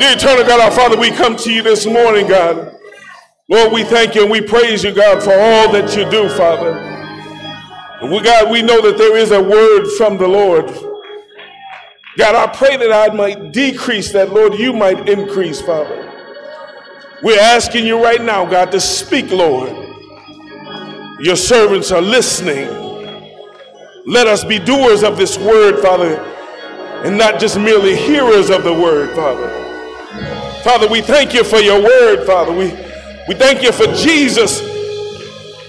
Dear eternal God, our Father, we come to you this morning, God. Lord, we thank you and we praise you, God, for all that you do, Father. And we, God, we know that there is a word from the Lord. God, I pray that I might decrease, that, Lord, you might increase, Father. We're asking you right now, God, to speak, Lord. Your servants are listening. Let us be doers of this word, Father, and not just merely hearers of the word, Father. Father, we thank you for your word, Father. We, we thank you for Jesus.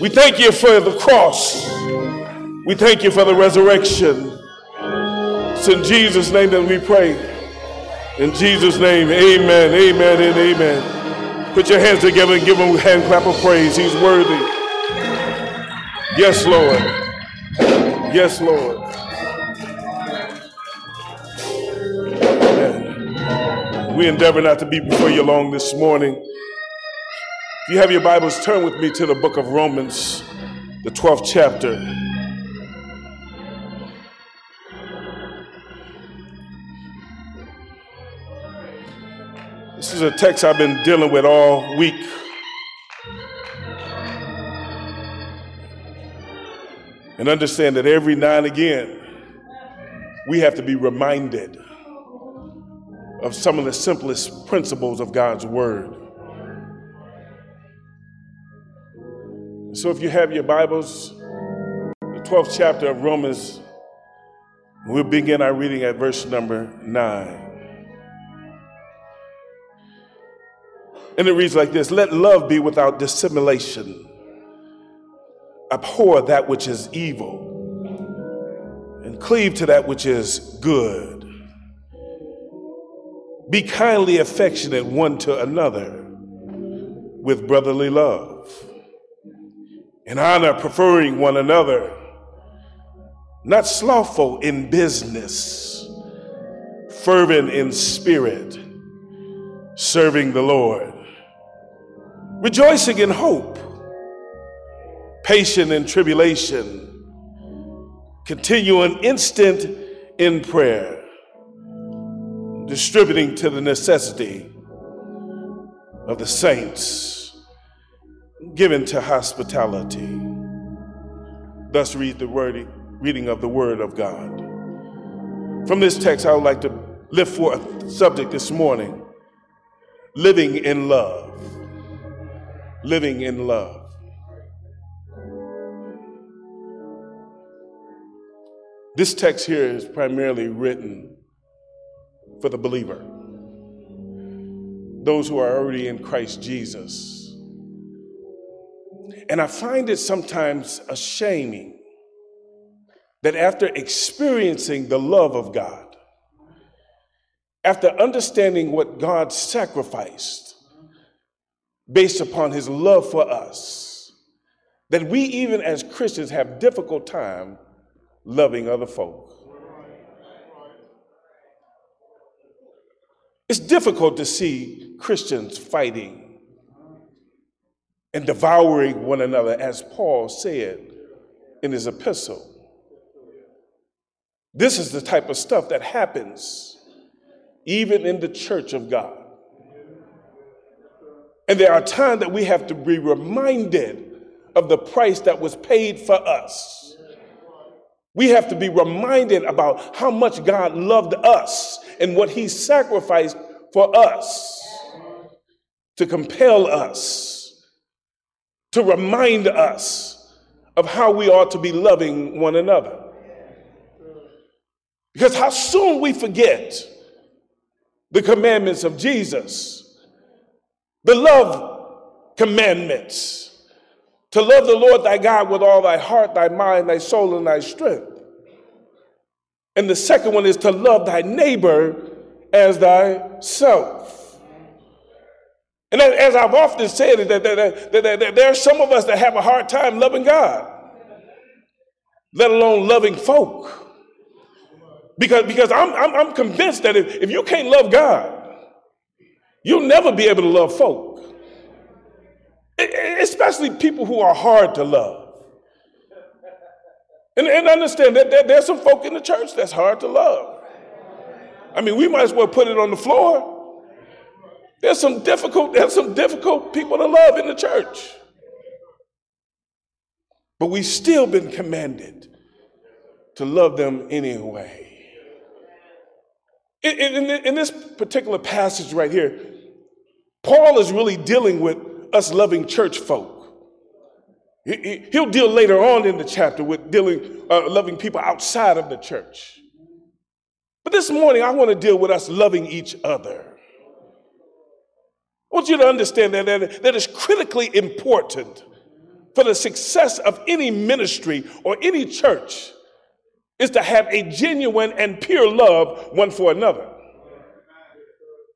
We thank you for the cross. We thank you for the resurrection. It's in Jesus' name that we pray. In Jesus' name, amen, amen, and amen. Put your hands together and give him a hand clap of praise. He's worthy. Yes, Lord. Yes, Lord. We endeavor not to be before you long this morning. If you have your Bibles, turn with me to the book of Romans, the 12th chapter. This is a text I've been dealing with all week. And understand that every now and again, we have to be reminded of some of the simplest principles of God's Word. So if you have your Bibles, the 12th chapter of Romans, we'll begin our reading at verse number 9. And it reads like this Let love be without dissimulation. Abhor that which is evil, and cleave to that which is good. Be kindly affectionate one to another with brotherly love, in honor, preferring one another, not slothful in business, fervent in spirit, serving the Lord rejoicing in hope, patient in tribulation, continuing instant in prayer, distributing to the necessity of the saints, given to hospitality. Thus read the word, reading of the word of God. From this text, I would like to lift forth a subject this morning living in love living in love. This text here is primarily written for the believer, those who are already in Christ Jesus. And I find it sometimes a shaming that after experiencing the love of God, after understanding what God sacrificed, based upon his love for us that we even as Christians have difficult time loving other folk. It's difficult to see Christians fighting and devouring one another, as Paul said in his epistle. This is the type of stuff that happens even in the church of God. And there are times that we have to be reminded of the price that was paid for us. We have to be reminded about how much God loved us and what He sacrificed for us to compel us, to remind us of how we ought to be loving one another. Because how soon we forget the commandments of Jesus the love commandments to love the Lord thy God with all thy heart, thy mind, thy soul, and thy strength. And the second one is to love thy neighbor as thyself. And as I've often said, that, that, that, that there are some of us that have a hard time loving God, let alone loving folk. Because, because I'm, I'm, I'm convinced that if, if you can't love God, You'll never be able to love folk, especially people who are hard to love. And, and understand that, there's some folk in the church that's hard to love. I mean, we might as well put it on the floor. There's some difficult, there's some difficult people to love in the church. But we've still been commanded to love them anyway. In, in, in, this particular passage right here, Paul is really dealing with us loving church folk. He, will deal later on in the chapter with dealing, uh, loving people outside of the church. But this morning, I want to deal with us loving each other. I want you to understand that, that, that it's critically important for the success of any ministry or any church is to have a genuine and pure love one for another.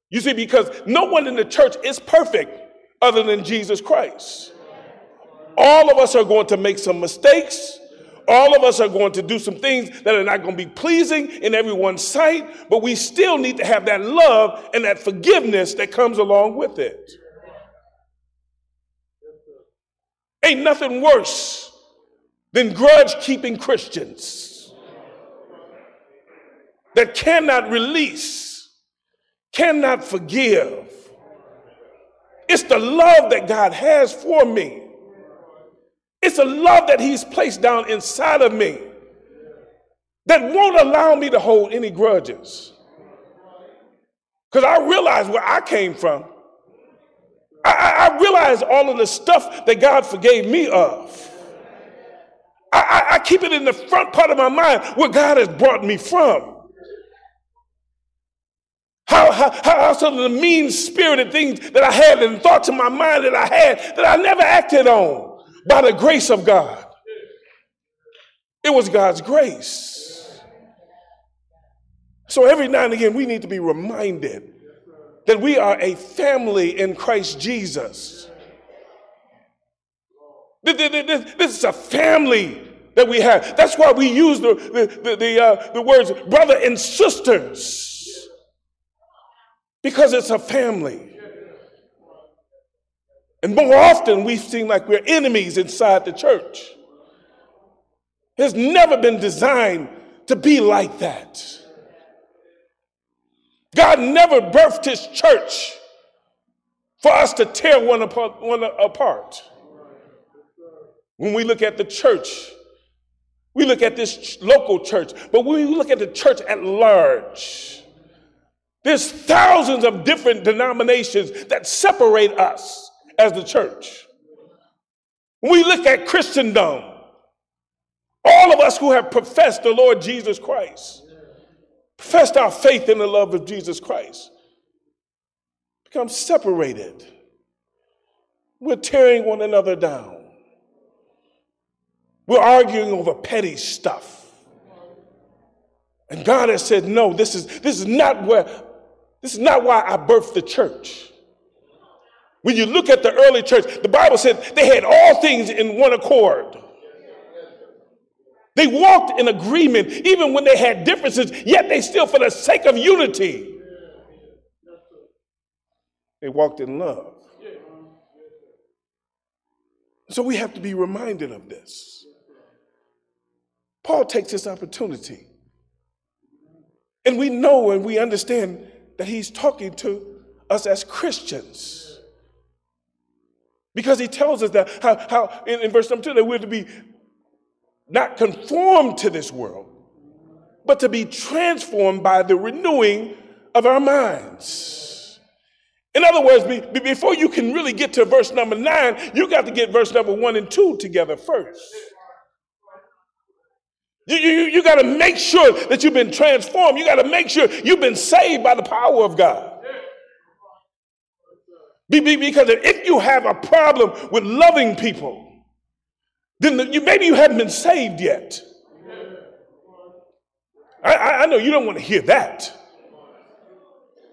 You see, because no one in the church is perfect other than Jesus Christ. All of us are going to make some mistakes. All of us are going to do some things that are not going to be pleasing in everyone's sight, but we still need to have that love and that forgiveness that comes along with it. Ain't nothing worse than grudge keeping Christians that cannot release, cannot forgive. It's the love that God has for me it's a love that He's placed down inside of me that won't allow me to hold any grudges. Because I realize where I came from. I, I, realize all of the stuff that God forgave me of. I, I, I keep it in the front part of my mind where God has brought me from. How, how, how some of the mean spirited things that I had and thoughts in my mind that I had that I never acted on by the grace of God. It was God's grace. So every now and again, we need to be reminded that we are a family in Christ Jesus. This is a family that we have. That's why we use the, the, the, the, uh, the words brother and sisters, because it's a family. And more often, we seem like we're enemies inside the church. It's never been designed to be like that. God never birthed his church for us to tear one apart. One apart. When we look at the church, we look at this local church, but when we look at the church at large, there's thousands of different denominations that separate us as the church. When we look at Christendom, all of us who have professed the Lord Jesus Christ, professed our faith in the love of Jesus Christ, become separated. We're tearing one another down. We're arguing over petty stuff. And God has said, no, this is, this is not where, this is not why I birthed the church. When you look at the early church, the Bible said they had all things in one accord. They walked in agreement even when they had differences, yet they still, for the sake of unity, they walked in love. So we have to be reminded of this. Paul takes this opportunity. And we know and we understand that he's talking to us as Christians. Because he tells us that how, how in, in verse number two, that we're to be not conformed to this world, but to be transformed by the renewing of our minds. In other words, be, before you can really get to verse number nine, you got to get verse number one and two together first. You, you, you got to make sure that you've been transformed. You got to make sure you've been saved by the power of God. Because if you have a problem with loving people, then you, maybe you haven't been saved yet. I, I know you don't want to hear that.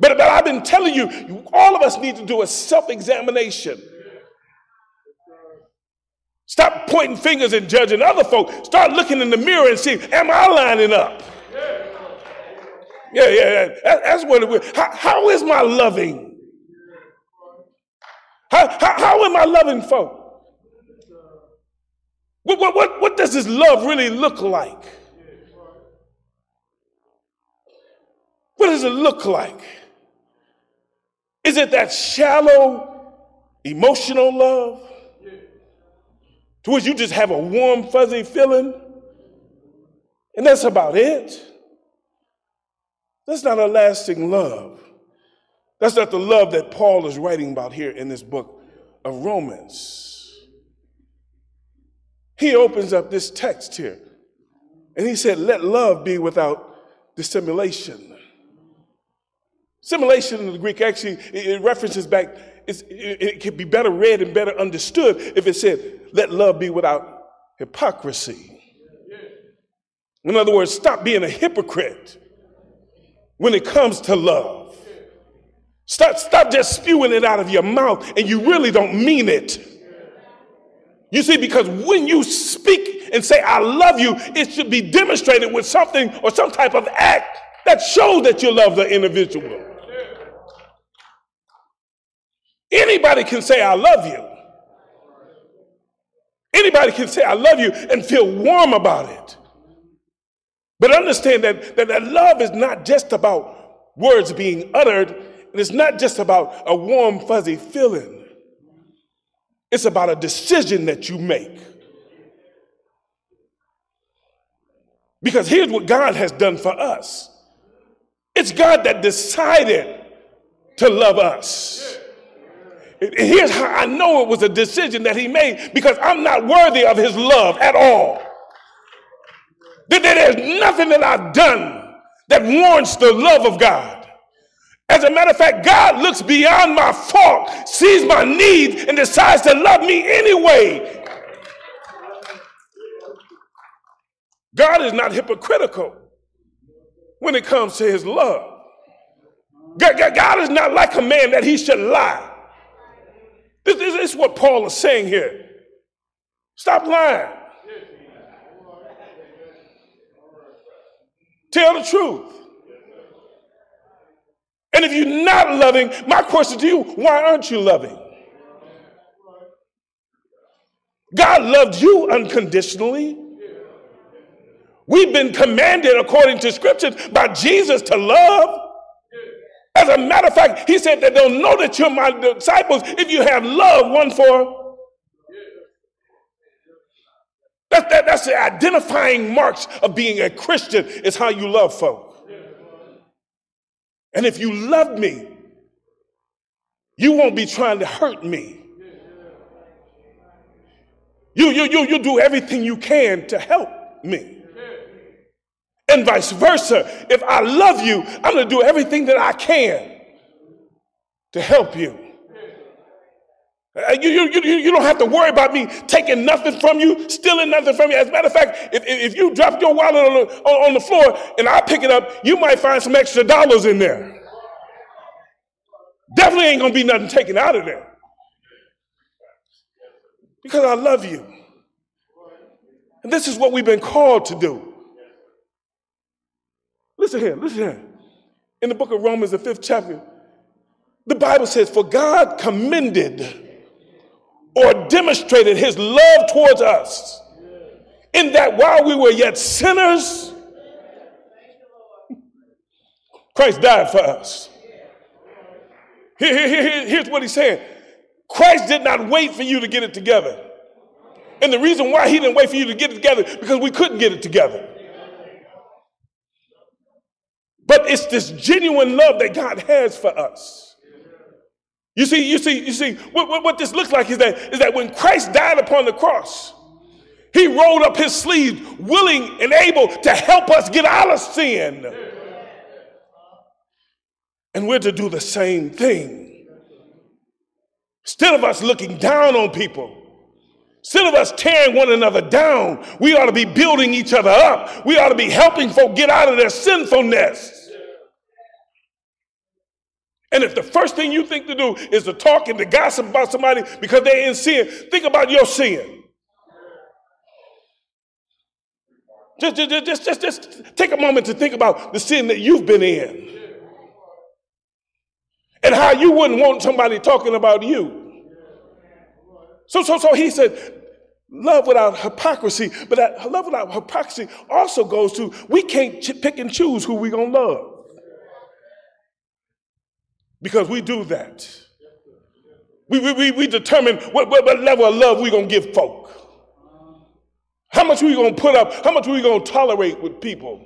But, but I've been telling you, all of us need to do a self examination. Stop pointing fingers and judging other folk. Start looking in the mirror and see, am I lining up? Yeah, yeah, yeah. That's what it how, how is my loving? How, how, how am I loving folk? What, what, what, what does this love really look like? What does it look like? Is Is it that shallow, emotional love? To which you just have a warm, fuzzy feeling? And that's about it. That's not a lasting love. That's not the love that Paul is writing about here in this book of Romans. He opens up this text here and he said, Let love be without dissimulation. Simulation in the Greek actually it references back, it could be better read and better understood if it said, Let love be without hypocrisy. In other words, stop being a hypocrite when it comes to love. Stop, stop just spewing it out of your mouth and you really don't mean it. You see, because when you speak and say, I love you, it should be demonstrated with something or some type of act that shows that you love the individual. Anybody can say, I love you. Anybody can say, I love you and feel warm about it. But understand that, that, that love is not just about words being uttered, and it's not just about a warm, fuzzy feeling. It's about a decision that you make. Because here's what God has done for us it's God that decided to love us. Here's how I know it was a decision that He made because I'm not worthy of His love at all. There's nothing that I've done that warrants the love of God. As a matter of fact, God looks beyond my fault, sees my need, and decides to love me anyway. God is not hypocritical when it comes to his love. God, is not like a man that he should lie. This, this is what Paul is saying here. Stop lying. Tell the truth. And if you're not loving, my question to you, why aren't you loving? God loved you unconditionally. We've been commanded, according to scriptures, by Jesus to love. As a matter of fact, he said that they'll know that you're my disciples if you have love one for. That, that, that's the identifying marks of being a Christian is how you love folks. And if you love me, you won't be trying to hurt me. You, you, you, you do everything you can to help me. And vice versa. If I love you, I'm going to do everything that I can to help you. Uh, you, you, you, you don't have to worry about me taking nothing from you, stealing nothing from you. As a matter of fact, if, if you drop your wallet on the, on the floor and I pick it up, you might find some extra dollars in there. Definitely ain't going to be nothing taken out of there. Because I love you. And this is what we've been called to do. Listen here, listen here. In the book of Romans, the fifth chapter, the Bible says, For God commended or demonstrated his love towards us in that while we were yet sinners, Christ died for us. Here, here, here, here's what he's saying Christ did not wait for you to get it together. And the reason why he didn't wait for you to get it together because we couldn't get it together. But it's this genuine love that God has for us. You see, you see, you see, what, what, what, this looks like is that, is that when Christ died upon the cross, he rolled up his sleeves, willing and able to help us get out of sin. And we're to do the same thing. Instead of us looking down on people, instead of us tearing one another down, we ought to be building each other up. We ought to be helping folk get out of their sinfulness. And if the first thing you think to do is to talk and to gossip about somebody because they're in sin, think about your sin. Just, just, just, just, just take a moment to think about the sin that you've been in and how you wouldn't want somebody talking about you. So, so, so he said, love without hypocrisy, but that love without hypocrisy also goes to we can't ch- pick and choose who we're going to love. Because we do that. We, we, we, determine what, what, what level of love we're going to give folk. How much we going to put up? How much we going to tolerate with people?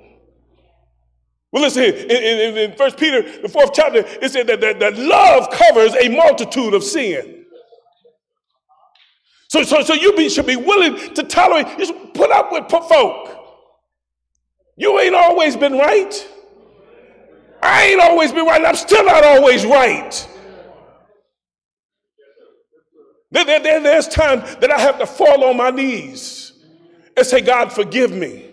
Well, listen. In, in, in 1 Peter, the fourth chapter, it said that, that, that love covers a multitude of sin. So, so, so you be, should be willing to tolerate, you should put up with folk. You ain't always been right. I ain't always been right. I'm still not always right. There, there, there's times that I have to fall on my knees and say, God, forgive me.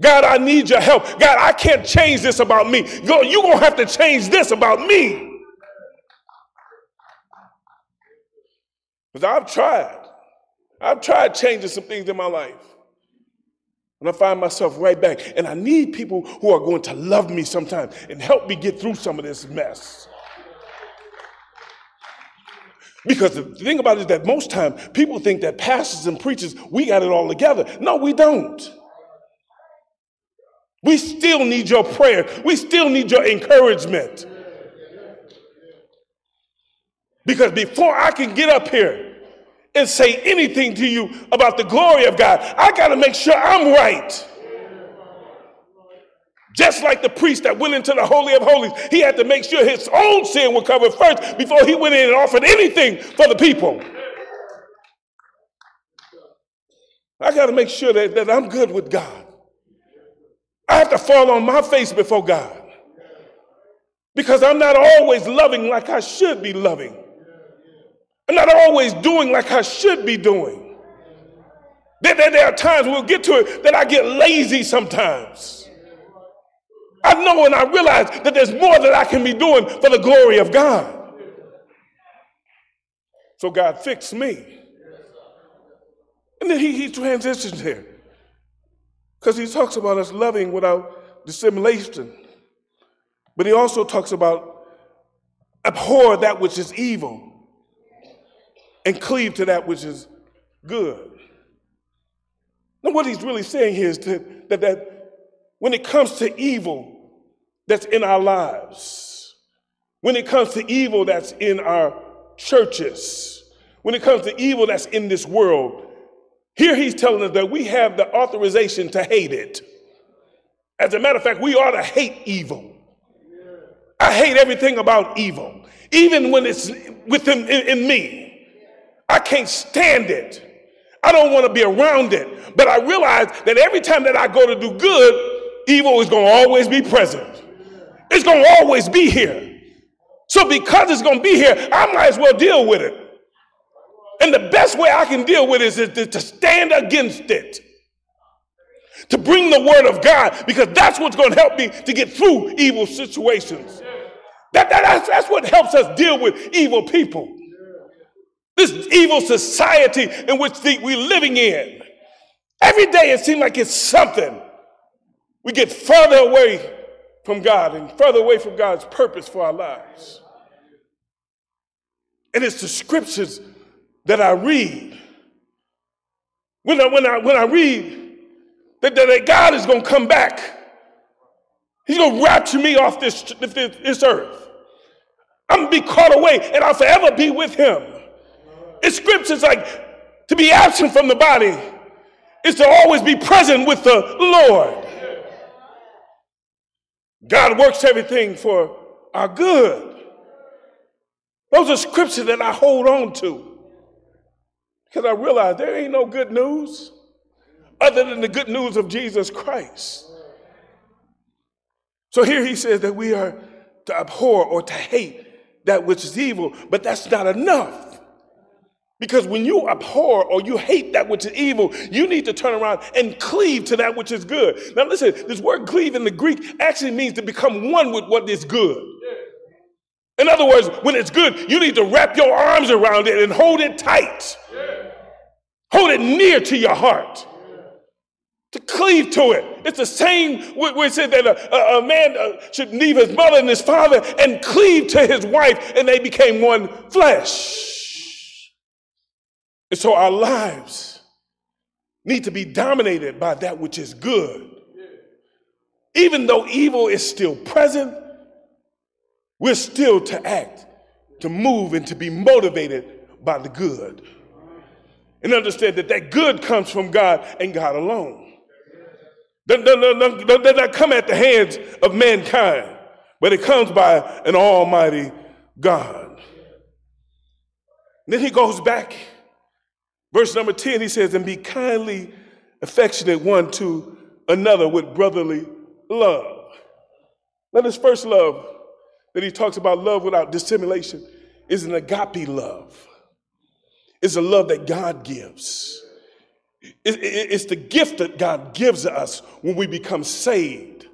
God, I need your help. God, I can't change this about me. God, you're going to have to change this about me. Because I've tried. I've tried changing some things in my life. And I find myself right back. And I need people who are going to love me sometimes and help me get through some of this mess. Because the thing about it is that most time people think that pastors and preachers, we got it all together. No, we don't. We still need your prayer. We still need your encouragement. Because before I can get up here and say anything to you about the glory of God, I got to make sure I'm right. Just like the priest that went into the Holy of Holies, he had to make sure his own sin was covered first before he went in and offered anything for the people. I got to make sure that, that I'm good with God. I have to fall on my face before God because I'm not always loving like I should be loving. I'm not always doing like I should be doing. There, there, there are times we'll get to it that I get lazy sometimes. I know and I realize that there's more that I can be doing for the glory of God. So God fixed me. And then he, he transitions here. Because he talks about us loving without dissimulation. But he also talks about abhor that which is evil and cleave to that which is good. Now, what he's really saying here is that, that, that when it comes to evil, that's in our lives, when it comes to evil that's in our churches, when it comes to evil that's in this world, here he's telling us that we have the authorization to hate it. As a matter of fact, we ought to hate evil. I hate everything about evil, even when it's within in, in me. Can't stand it. I don't want to be around it. But I realize that every time that I go to do good, evil is going to always be present. It's going to always be here. So because it's going to be here, I might as well deal with it. And the best way I can deal with it is to stand against it. To bring the word of God, because that's what's going to help me to get through evil situations. That, that, that's, that's what helps us deal with evil people. This evil society in which the, we're living in. Every day it seems like it's something. We get further away from God and further away from God's purpose for our lives. And it's the scriptures that I read. When I, when I, when I read that, that God is going to come back, He's going to rapture me off this, this, this earth. I'm going to be caught away and I'll forever be with Him. It's scriptures like to be absent from the body is to always be present with the Lord. God works everything for our good. Those are scriptures that I hold on to because I realize there ain't no good news other than the good news of Jesus Christ. So here he says that we are to abhor or to hate that which is evil, but that's not enough. Because when you abhor or you hate that which is evil, you need to turn around and cleave to that which is good. Now, listen, this word cleave in the Greek actually means to become one with what is good. In other words, when it's good, you need to wrap your arms around it and hold it tight. Hold it near to your heart. To cleave to it. It's the same it said that a, a man uh, should leave his mother and his father and cleave to his wife, and they became one flesh. And so our lives need to be dominated by that which is good. Even though evil is still present, we're still to act, to move, and to be motivated by the good. And understand that that good comes from God and God alone. Does not come at the hands of mankind, but it comes by an almighty God. Then he goes back, verse number 10, he says, and be kindly affectionate one to another with brotherly love. Now, this first love that he talks about, love without dissimulation, is an agape love. It's a love that God gives. It's the gift that God gives us when we become saved.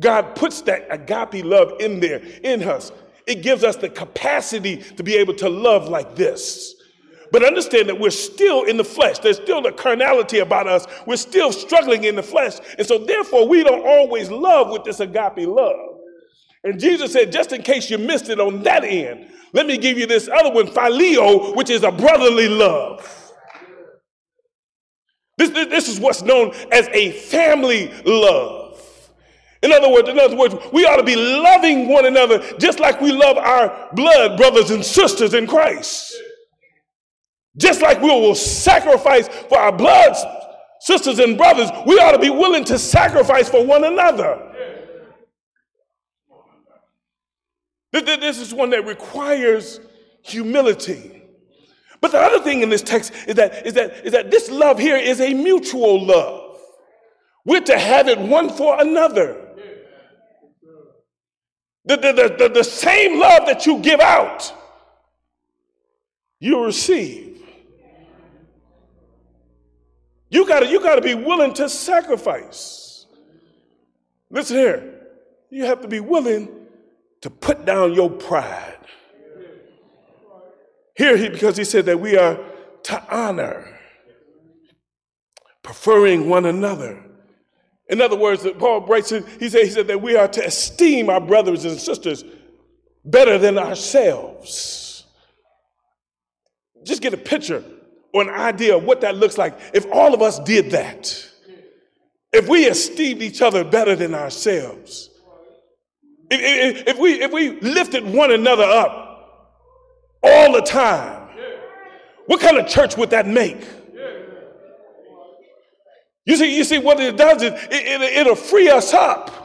God puts that agape love in there, in us. It gives us the capacity to be able to love like this. But understand that we're still in the flesh. There's still the carnality about us. We're still struggling in the flesh. And so, therefore, we don't always love with this agape love. And Jesus said, just in case you missed it on that end, let me give you this other one, phileo, which is a brotherly love. This, this, this is what's known as a family love. In other words, in other words, we ought to be loving one another just like we love our blood brothers and sisters in Christ. Just like we will sacrifice for our blood sisters and brothers, we ought to be willing to sacrifice for one another. This is one that requires humility. But the other thing in this text is that, is that, is that this love here is a mutual love. We're to have it one for another. The, the, the, the, the same love that you give out, you receive. You gotta, you gotta be willing to sacrifice. Listen here. You have to be willing to put down your pride. Here, he, because he said that we are to honor, preferring one another. In other words, that Paul writes, he said, he said that we are to esteem our brothers and sisters better than ourselves. Just get a picture or an idea of what that looks like if all of us did that. If we esteemed each other better than ourselves. If, if, if, we, if we lifted one another up all the time, what kind of church would that make? You see, you see, what it does is it, it, it'll free us up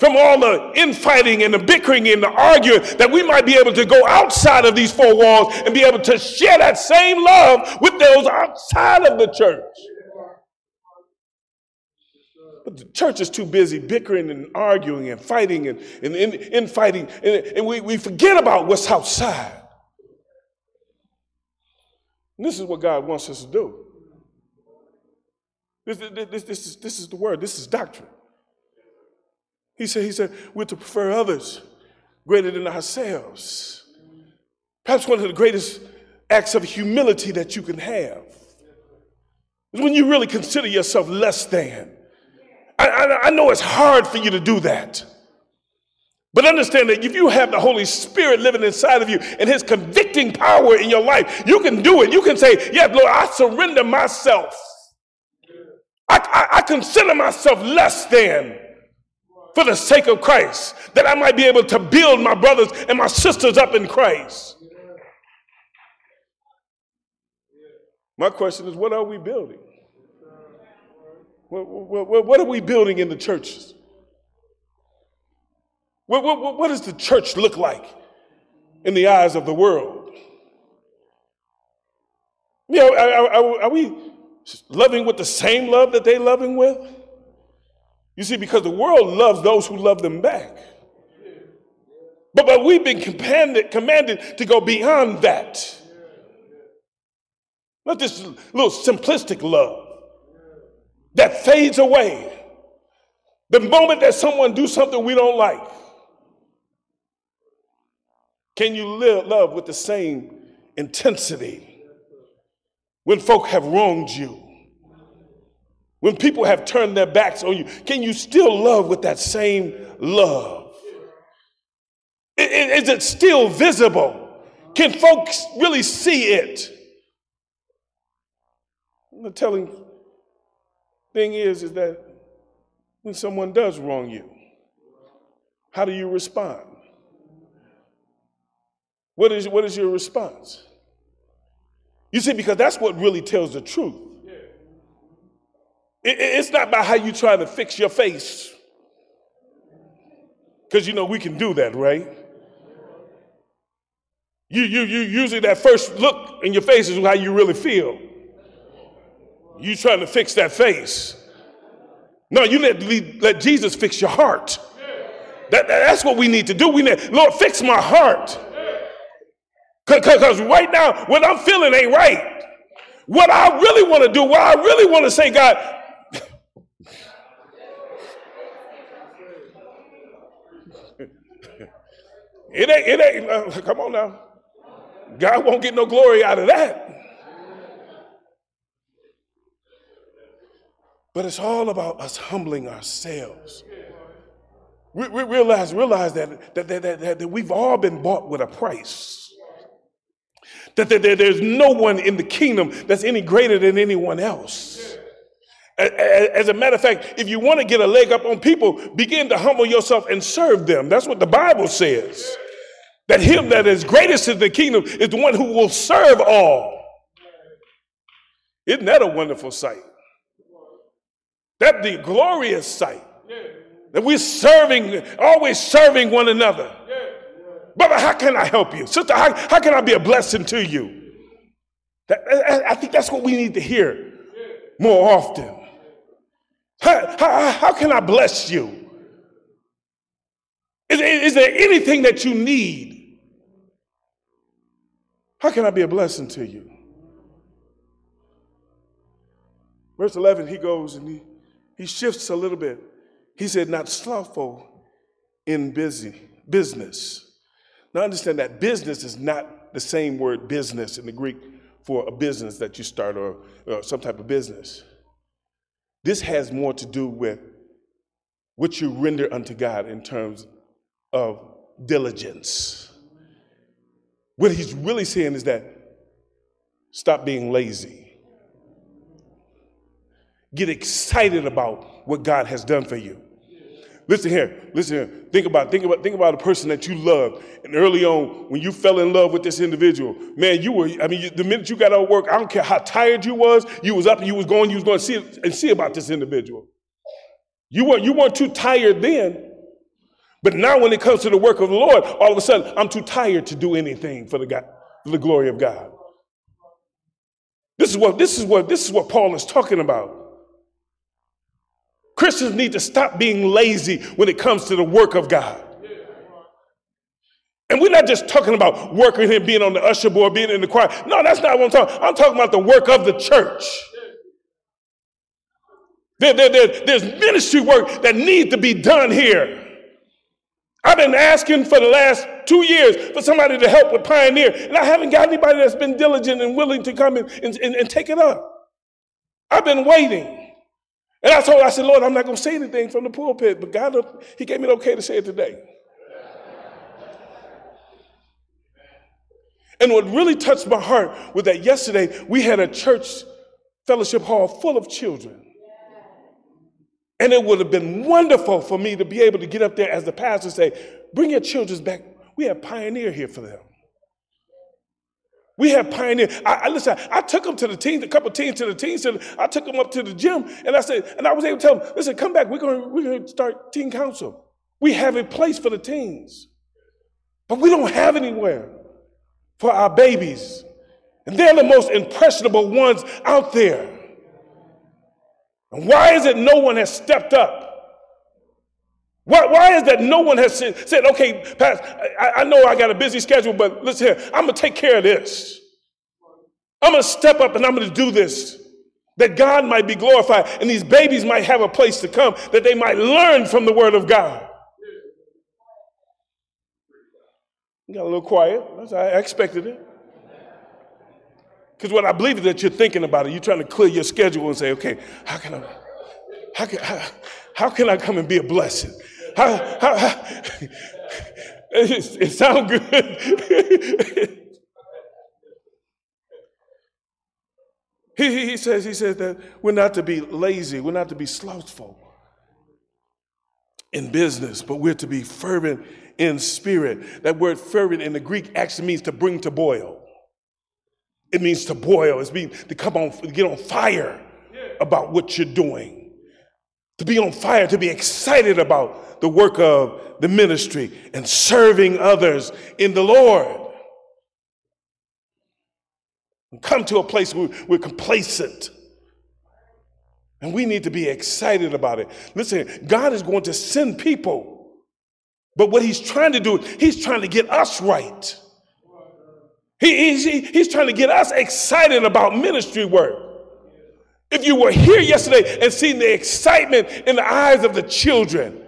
from all the infighting and the bickering and the arguing that we might be able to go outside of these four walls and be able to share that same love with those outside of the church. But the church is too busy bickering and arguing and fighting and, and, and infighting, and, and we, we forget about what's outside. And this is what God wants us to do. This, this, this, is, this is the word, this is doctrine. He said, he said, we're to prefer others greater than ourselves. Perhaps one of the greatest acts of humility that you can have is when you really consider yourself less than. I, I, I know it's hard for you to do that. But understand that if you have the Holy Spirit living inside of you and His convicting power in your life, you can do it. You can say, Yeah, Lord, I surrender myself. I, I, I consider myself less than for the sake of Christ, that I might be able to build my brothers and my sisters up in Christ. My question is, what are we building? What, what, what are we building in the churches? What, what, does the church look like in the eyes of the world? Know, are, are, are we loving with the same love that they're loving with? You see, because the world loves those who love them back. But, but we've been commanded, commanded to go beyond that. Not this little simplistic love that fades away. The moment that someone do something we don't like, can you live, love with the same intensity when folk have wronged you? When people have turned their backs on you, can you still love with that same love? Is it still visible? Can folks really see it? The telling thing is, is that when someone does wrong you, how do you respond? What is, what is your response? You see, because that's what really tells the truth. It, it's not about how you try to fix your face. Because you know we can do that, right? You, you, you usually that first look in your face is how you really feel. You trying to fix that face. No, you let, let Jesus fix your heart. That, that's what we need to do. We need, Lord, fix my heart. Because right now, what I'm feeling ain't right. What I really want to do, what I really want to say, God, it ain't, it ain't, uh, come on now. God won't get no glory out of that. But it's all about us humbling ourselves. We, we realize, realize that, that, that, that, that we've all been bought with a price. That, that, that there's no one in the kingdom that's any greater than anyone else. As a matter of fact, if you want to get a leg up on people, begin to humble yourself and serve them. That's what the Bible says. That him that is greatest in the kingdom is the one who will serve all. Isn't that a wonderful sight? That the glorious sight. That we're serving, always serving one another. Brother, how can I help you? Sister, how, how can I be a blessing to you? That, I, I think that's what we need to hear more often. How, how, how can I bless you? Is, is there anything that you need? How can I be a blessing to you? Verse 11, he goes and he, he shifts a little bit. He said, Not slothful in busy business now, understand that business is not the same word business in the Greek for a business that you start or, or some type of business. This has more to do with what you render unto God in terms of diligence. What he's really saying is that stop being lazy. Get excited about what God has done for you. Listen here, listen here. Think about, think about, think about a person that you love. And early on, when you fell in love with this individual, man, you were, I mean, you, the minute you got out of work, I don't care how tired you was, you was up and you was going, you was going to see and see about this individual. You weren't, you weren't too tired then. But now when it comes to the work of the Lord, all of a sudden, I'm too tired to do anything for the God, for the glory of God. This is what, this is what, this is what Paul is talking about. Christians need to stop being lazy when it comes to the work of God. And we're not just talking about working and being on the usher board, being in the choir. No, that's not what I'm talking. About. I'm talking about the work of the church. There, there, there, there's ministry work that needs to be done here. I've been asking for the last two years for somebody to help with Pioneer, and I haven't got anybody that's been diligent and willing to come and, and, and take it up. I've been waiting. And I told, I said, Lord, I'm not going to say anything from the pulpit, but God, He gave me the okay to say it today. And what really touched my heart was that yesterday we had a church fellowship hall full of children. And it would have been wonderful for me to be able to get up there as the pastor say, Bring your children back. We have Pioneer here for them. We have pioneer. I, I listen. I took them to the teams, a couple teams to the teams. Center. I took them up to the gym, and I said, and I was able to tell them, listen, come back. We're going. We're going to start teen council. We have a place for the teens, but we don't have anywhere for our babies, and they're the most impressionable ones out there. And why is it no one has stepped up? Why, why is that no one has said, okay, Pastor, I, I know I got a busy schedule, but listen here, I'm going to take care of this. I'm going to step up and I'm going to do this. That God might be glorified and these babies might have a place to come, that they might learn from the Word of God. You got a little quiet. I expected it. Because what I believe is that you're thinking about it. You're trying to clear your schedule and say, okay, how can I, how can, how, how can I come and be a blessing? How, how, how? It, it sounds good. he, he says, he says that we're not to be lazy, we're not to be slothful in business, but we're to be fervent in spirit. That word fervent in the Greek actually means to bring to boil. It means to boil. It means to come on, to get on fire about what you're doing. To be on fire, to be excited about the work of the ministry and serving others in the Lord. And Come to a place where we're complacent. And we need to be excited about it. Listen, God is going to send people. But what he's trying to do, he's trying to get us right. He, he's, he's trying to get us excited about ministry work. If you were here yesterday and seen the excitement in the eyes of the children,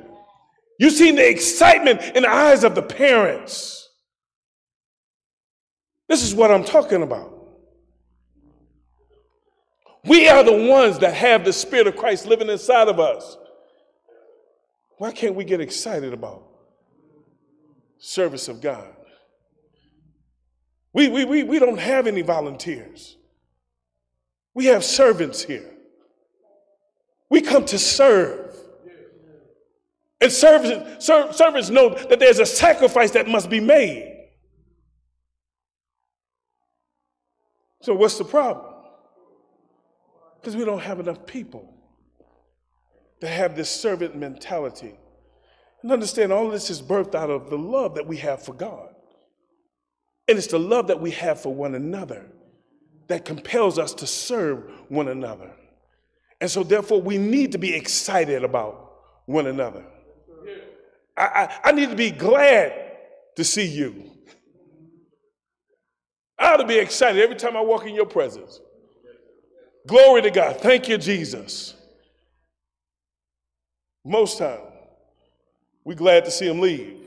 you've seen the excitement in the eyes of the parents. This is what I'm talking about. We are the ones that have the Spirit of Christ living inside of us. Why can't we get excited about service of God? We, we, we, we don't have any volunteers. We have servants here. We come to serve. And servants, servants know that there's a sacrifice that must be made. So, what's the problem? Because we don't have enough people that have this servant mentality. And understand all this is birthed out of the love that we have for God. And it's the love that we have for one another that compels us to serve one another. And so, therefore, we need to be excited about one another. I, I, I need to be glad to see you. I ought to be excited every time I walk in your presence. Glory to God. Thank you, Jesus. Most time, we glad to see him leave.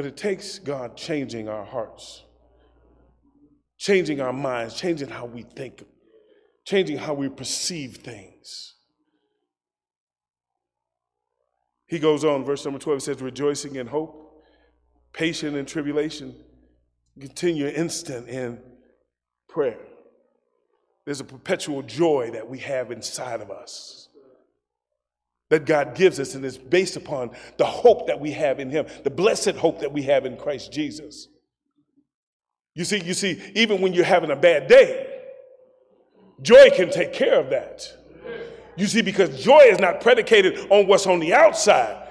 But it takes God changing our hearts, changing our minds, changing how we think, changing how we perceive things. He goes on, verse number 12, he says, rejoicing in hope patient in tribulation, continue instant in prayer. There's a perpetual joy that we have inside of us that God gives us, and it's based upon the hope that we have in Him, the blessed hope that we have in Christ Jesus. You see, you see, even when you're having a bad day, joy can take care of that. You see, because joy is not predicated on what's on the outside,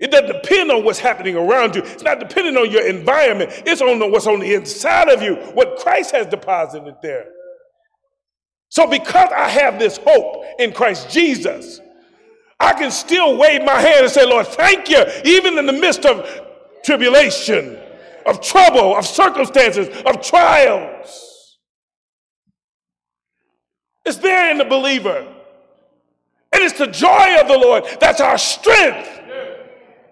it doesn't depend on what's happening around you. It's not dependent on your environment. It's on what's on the inside of you, what Christ has deposited there. So, because I have this hope in Christ Jesus, I can still wave my hand and say, Lord, thank you, even in the midst of tribulation, of trouble, of circumstances, of trials. It's there in the believer. And it's the joy of the Lord that's our strength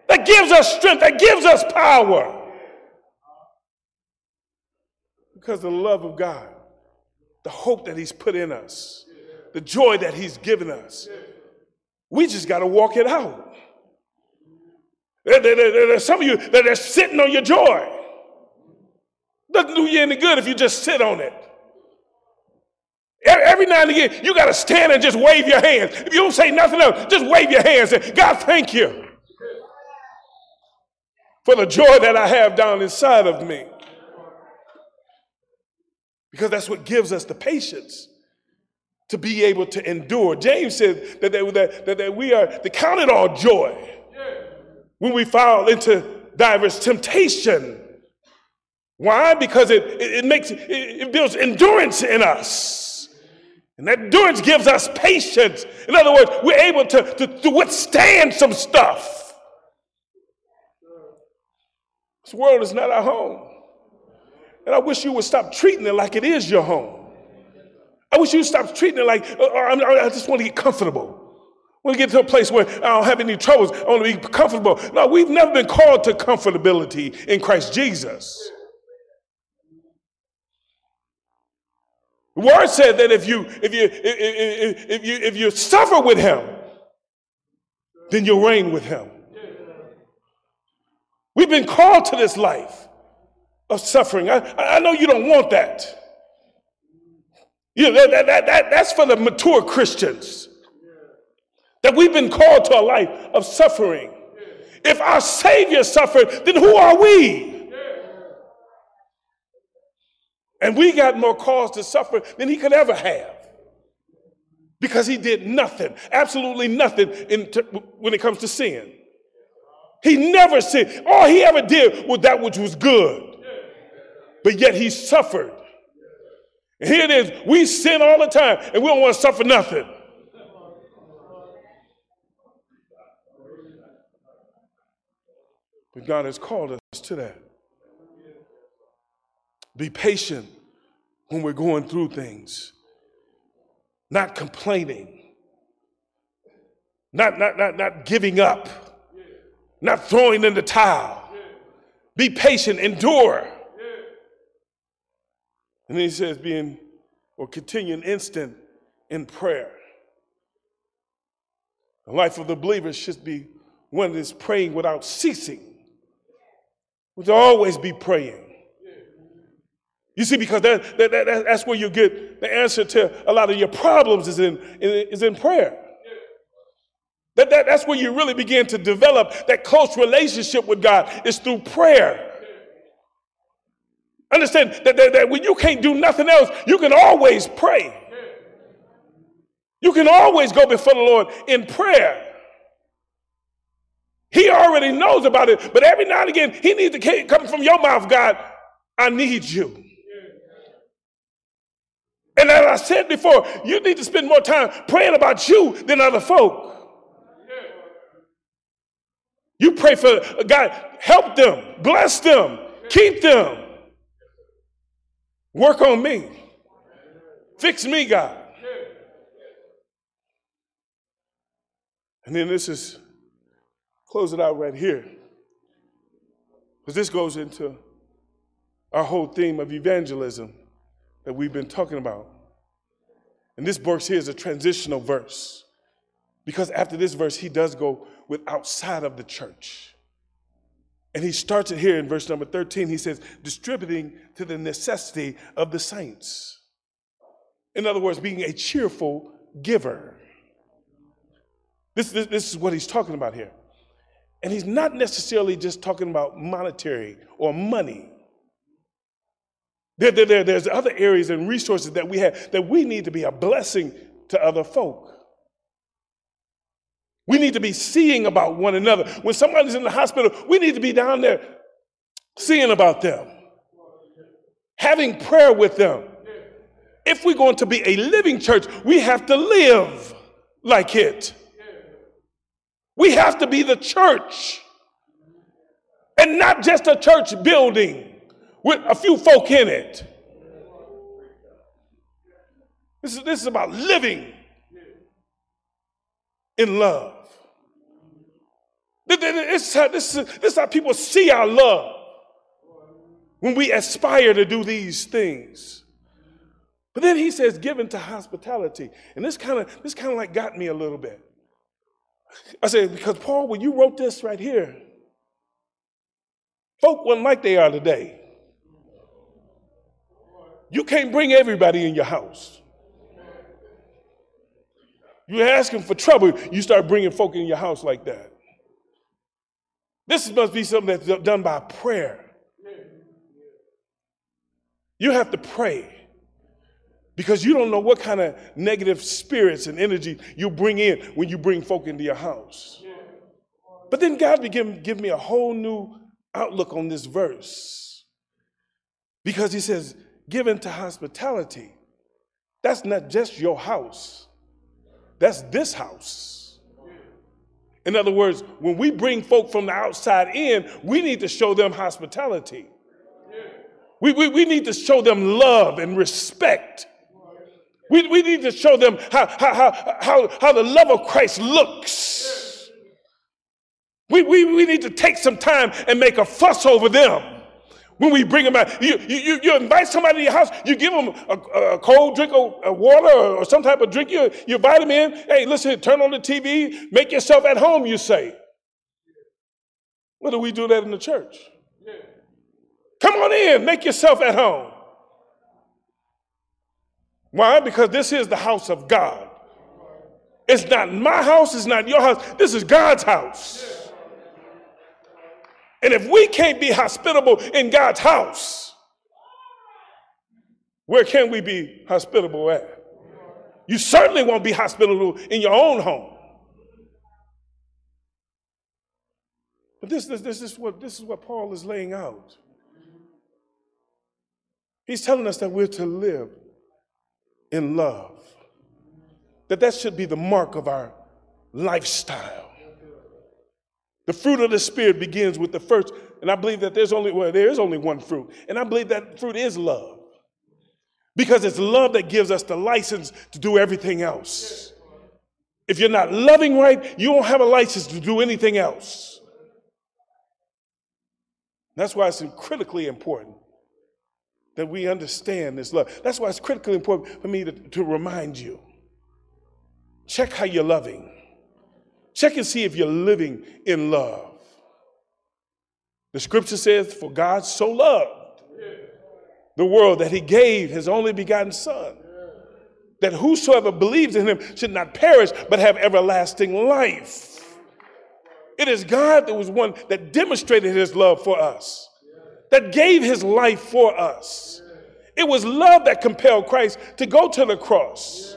that gives us strength, that gives us power. Because the love of God, the hope that He's put in us, the joy that He's given us. We just got to walk it out. There, there, there, there's some of you that are sitting on your joy. Doesn't do you any good if you just sit on it. Every now and again, you got to stand and just wave your hands. If you don't say nothing else, just wave your hands. Say, God, thank you for the joy that I have down inside of me. Because that's what gives us the patience to be able to endure. James said that, they, that, that, that we are to count it all joy when we fall into diverse temptation. Why? Because it, it, it makes it, it builds endurance in us. And that endurance gives us patience. In other words, we're able to, to, to withstand some stuff. This world is not our home. And I wish you would stop treating it like it is your home. I wish you would stop treating it like, uh, uh I just want to get comfortable. I want to get to a place where I don't have any troubles. I want to be comfortable. No, we've never been called to comfortability in Christ Jesus. The word said that if you if you if, if, if you if you suffer with him, then you'll reign with him. We've been called to this life of suffering. I, I know you don't want that. You know, that, that, that, that's for the mature Christians. That we've been called to a life of suffering. If our Savior suffered, then who are we? And we got more cause to suffer than he could ever have. Because he did nothing, absolutely nothing in when it comes to sin. He never sinned. All he ever did was that which was good. But yet he suffered here it is, we sin all the time and we don't want to suffer nothing. But God has called us to that. Be patient when we're going through things, not complaining, not, not, not, not giving up, not throwing in the towel. Be patient, endure. And then he says, being or continuing instant in prayer. The life of the believer should be one that is praying without ceasing. We should always be praying. You see, because that, that, that, that's where you get the answer to a lot of your problems is in, is in prayer. That, that, that's where you really begin to develop that close relationship with God is through prayer. Understand that, that, that when you can't do nothing else, you can always pray. You can always go before the Lord in prayer. He already knows about it, but every now and again, He needs to come from your mouth, God, I need you. And as I said before, you need to spend more time praying about you than other folk. You pray for God, help them, bless them, keep them. Work on me. Fix me, God. And then this is, close it out right here. Because this goes into our whole theme of evangelism that we've been talking about. And this verse here is a transitional verse. Because after this verse, he does go with outside of the church. And he starts it here in verse number 13. He says, distributing to the necessity of the saints. In other words, being a cheerful giver. This, this, this, is what he's talking about here. And he's not necessarily just talking about monetary or money. There, there, there, there's other areas and resources that we have that we need to be a blessing to other folk. We need to be seeing about one another. When somebody's in the hospital, we need to be down there seeing about them, having prayer with them. If we're going to be a living church, we have to live like it. We have to be the church and not just a church building with a few folk in it. This is, this is about living in love. This is, how, this, is, this is how people see our love when we aspire to do these things. But then he says, given to hospitality. And this kind of this kind of like got me a little bit. I said, because Paul, when you wrote this right here, folk weren't like they are today. You can't bring everybody in your house. You're asking for trouble, you start bringing folk in your house like that. This must be something that's done by prayer. You have to pray because you don't know what kind of negative spirits and energy you bring in when you bring folk into your house. But then God began give me a whole new outlook on this verse because He says, given to hospitality. That's not just your house, that's this house. In other words, when we bring folk from the outside in, we need to show them hospitality. We, we, we need to show them love and respect. We, we need to show them how, how, how, how, how the love of Christ looks. We, we, we need to take some time and make a fuss over them when we bring them out. You, you, you invite somebody to your house, you give them a, a cold drink of water or, some type of drink, you, you invite them in. Hey, listen, turn on the TV, make yourself at home, you say. What do we do that in the church? Come on in, make yourself at home. Why? Because this is the house of God. It's not my house, it's not your house. This is God's house. And if we can't be hospitable in God's house, where can we be hospitable at? You certainly won't be hospitable in your own home. But this, this, this, is what, this is what Paul is laying out. He's telling us that we're to live in love, that that should be the mark of our lifestyle. The fruit of the Spirit begins with the first, and I believe that there's only, well, there is only one fruit, and I believe that fruit is love. Because it's love that gives us the license to do everything else. If you're not loving right, you don't have a license to do anything else. That's why it's critically important that we understand this love. That's why it's critically important for me to, to remind you. Check how you're loving. Check and see if you're living in love. The scripture says, For God so loved the world that he gave his only begotten Son, that whosoever believes in him should not perish but have everlasting life. It is God that was one that demonstrated his love for us that gave his life for us. It was love that compelled Christ to go to the cross.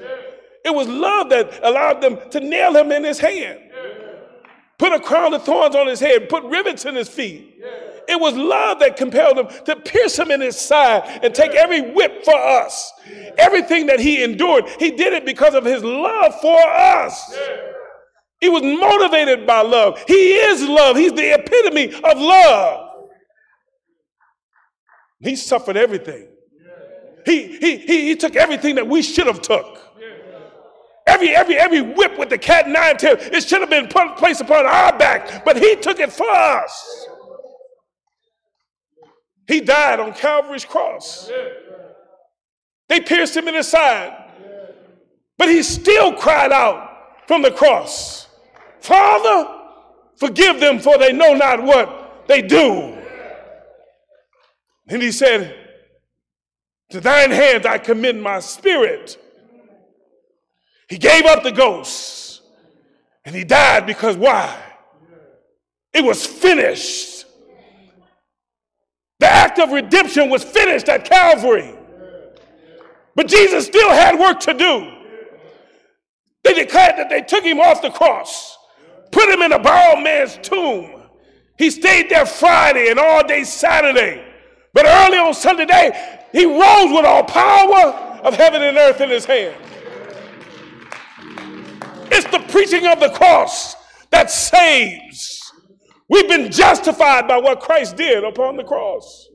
It was love that allowed them to nail him in his hand, put a crown of thorns on his head, put rivets in his feet. It was love that compelled him to pierce him in his side and take every whip for us. Everything that he endured, he did it because of his love for us. He was motivated by love. He is love. He's the epitome of love. He suffered everything. He, he, he, he took everything that we should have took. Every, every, every whip with the cat nine tails, it should have been put, placed upon our back, but he took it for us. He died on Calvary's cross. They pierced him in the side, but he still cried out from the cross, Father, forgive them, for they know not what they do. And he said, To thine hands I commend my spirit. He gave up the ghost and he died because why? It was finished. The act of redemption was finished at Calvary. But Jesus still had work to do. They declared that they took him off the cross, put him in a borrowed man's tomb. He stayed there Friday and all day Saturday. But early on Sunday day, he rose with all power of heaven and earth in his hand. It's the preaching of the cross that saves. We've been justified by what Christ did upon the cross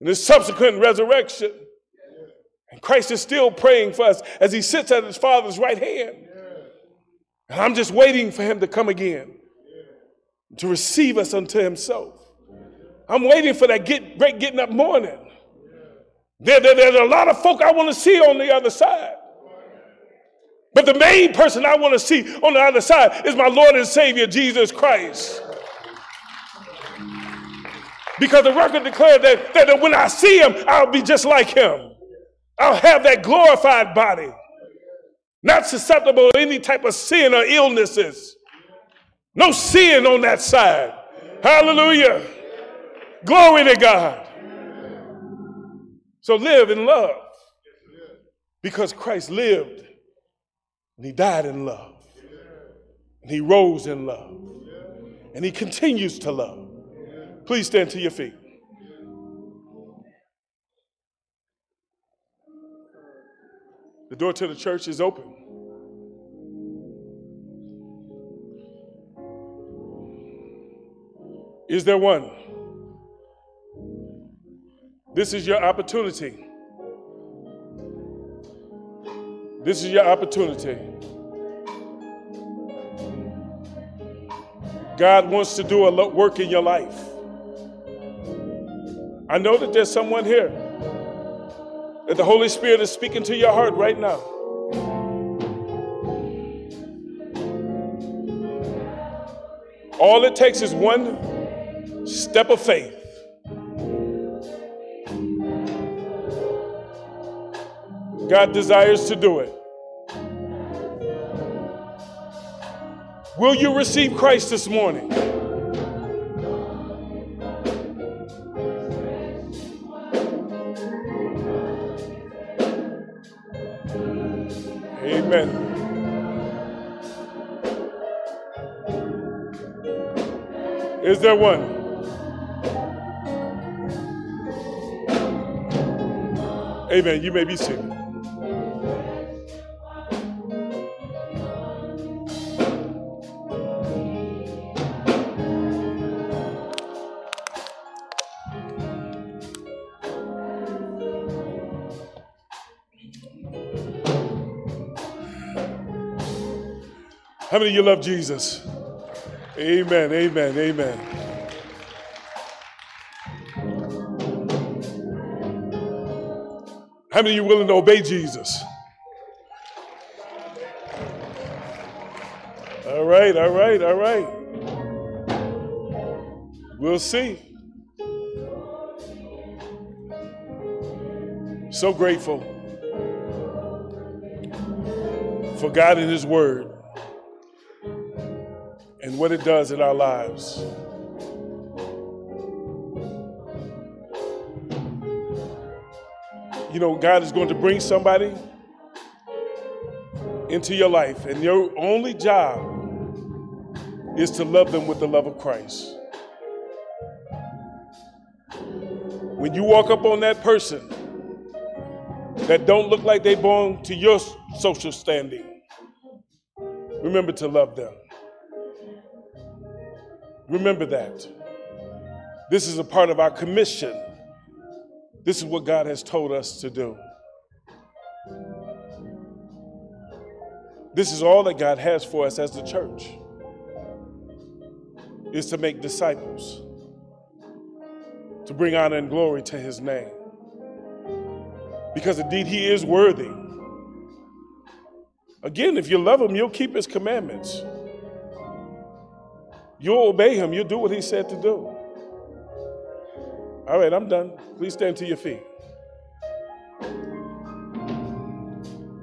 and his subsequent resurrection. And Christ is still praying for us as he sits at his Father's right hand. And I'm just waiting for him to come again to receive us unto himself. I'm waiting for that get, great getting up morning. There, there, there's a lot of folk I want to see on the other side. But the main person I want to see on the other side is my Lord and Savior, Jesus Christ. Because the record declared that, that when I see him, I'll be just like him. I'll have that glorified body, not susceptible to any type of sin or illnesses. No sin on that side. Hallelujah. Glory to God. So live in love because Christ lived and he died in love and he rose in love and he continues to love. Please stand to your feet. The door to the church is open. Is there one? This is your opportunity. This is your opportunity. God wants to do a work in your life. I know that there's someone here that the Holy Spirit is speaking to your heart right now. All it takes is one step of faith. God desires to do it. Will you receive Christ this morning? Amen. Is there one? Amen. You may be seated. Many of you love Jesus? Amen, amen, amen. How many of you willing to obey Jesus? All right, all right, all right. We'll see. So grateful for God and His Word what it does in our lives. You know, God is going to bring somebody into your life, and your only job is to love them with the love of Christ. When you walk up on that person that don't look like they belong to your social standing, remember to love them. Remember that. This is a part of our commission. This is what God has told us to do. This is all that God has for us as the church is to make disciples, to bring honor and glory to his name. Because indeed he is worthy. Again, if you love him, you'll keep his commandments. You'll obey him. You'll do what he said to do. All right, I'm done. Please stand to your feet.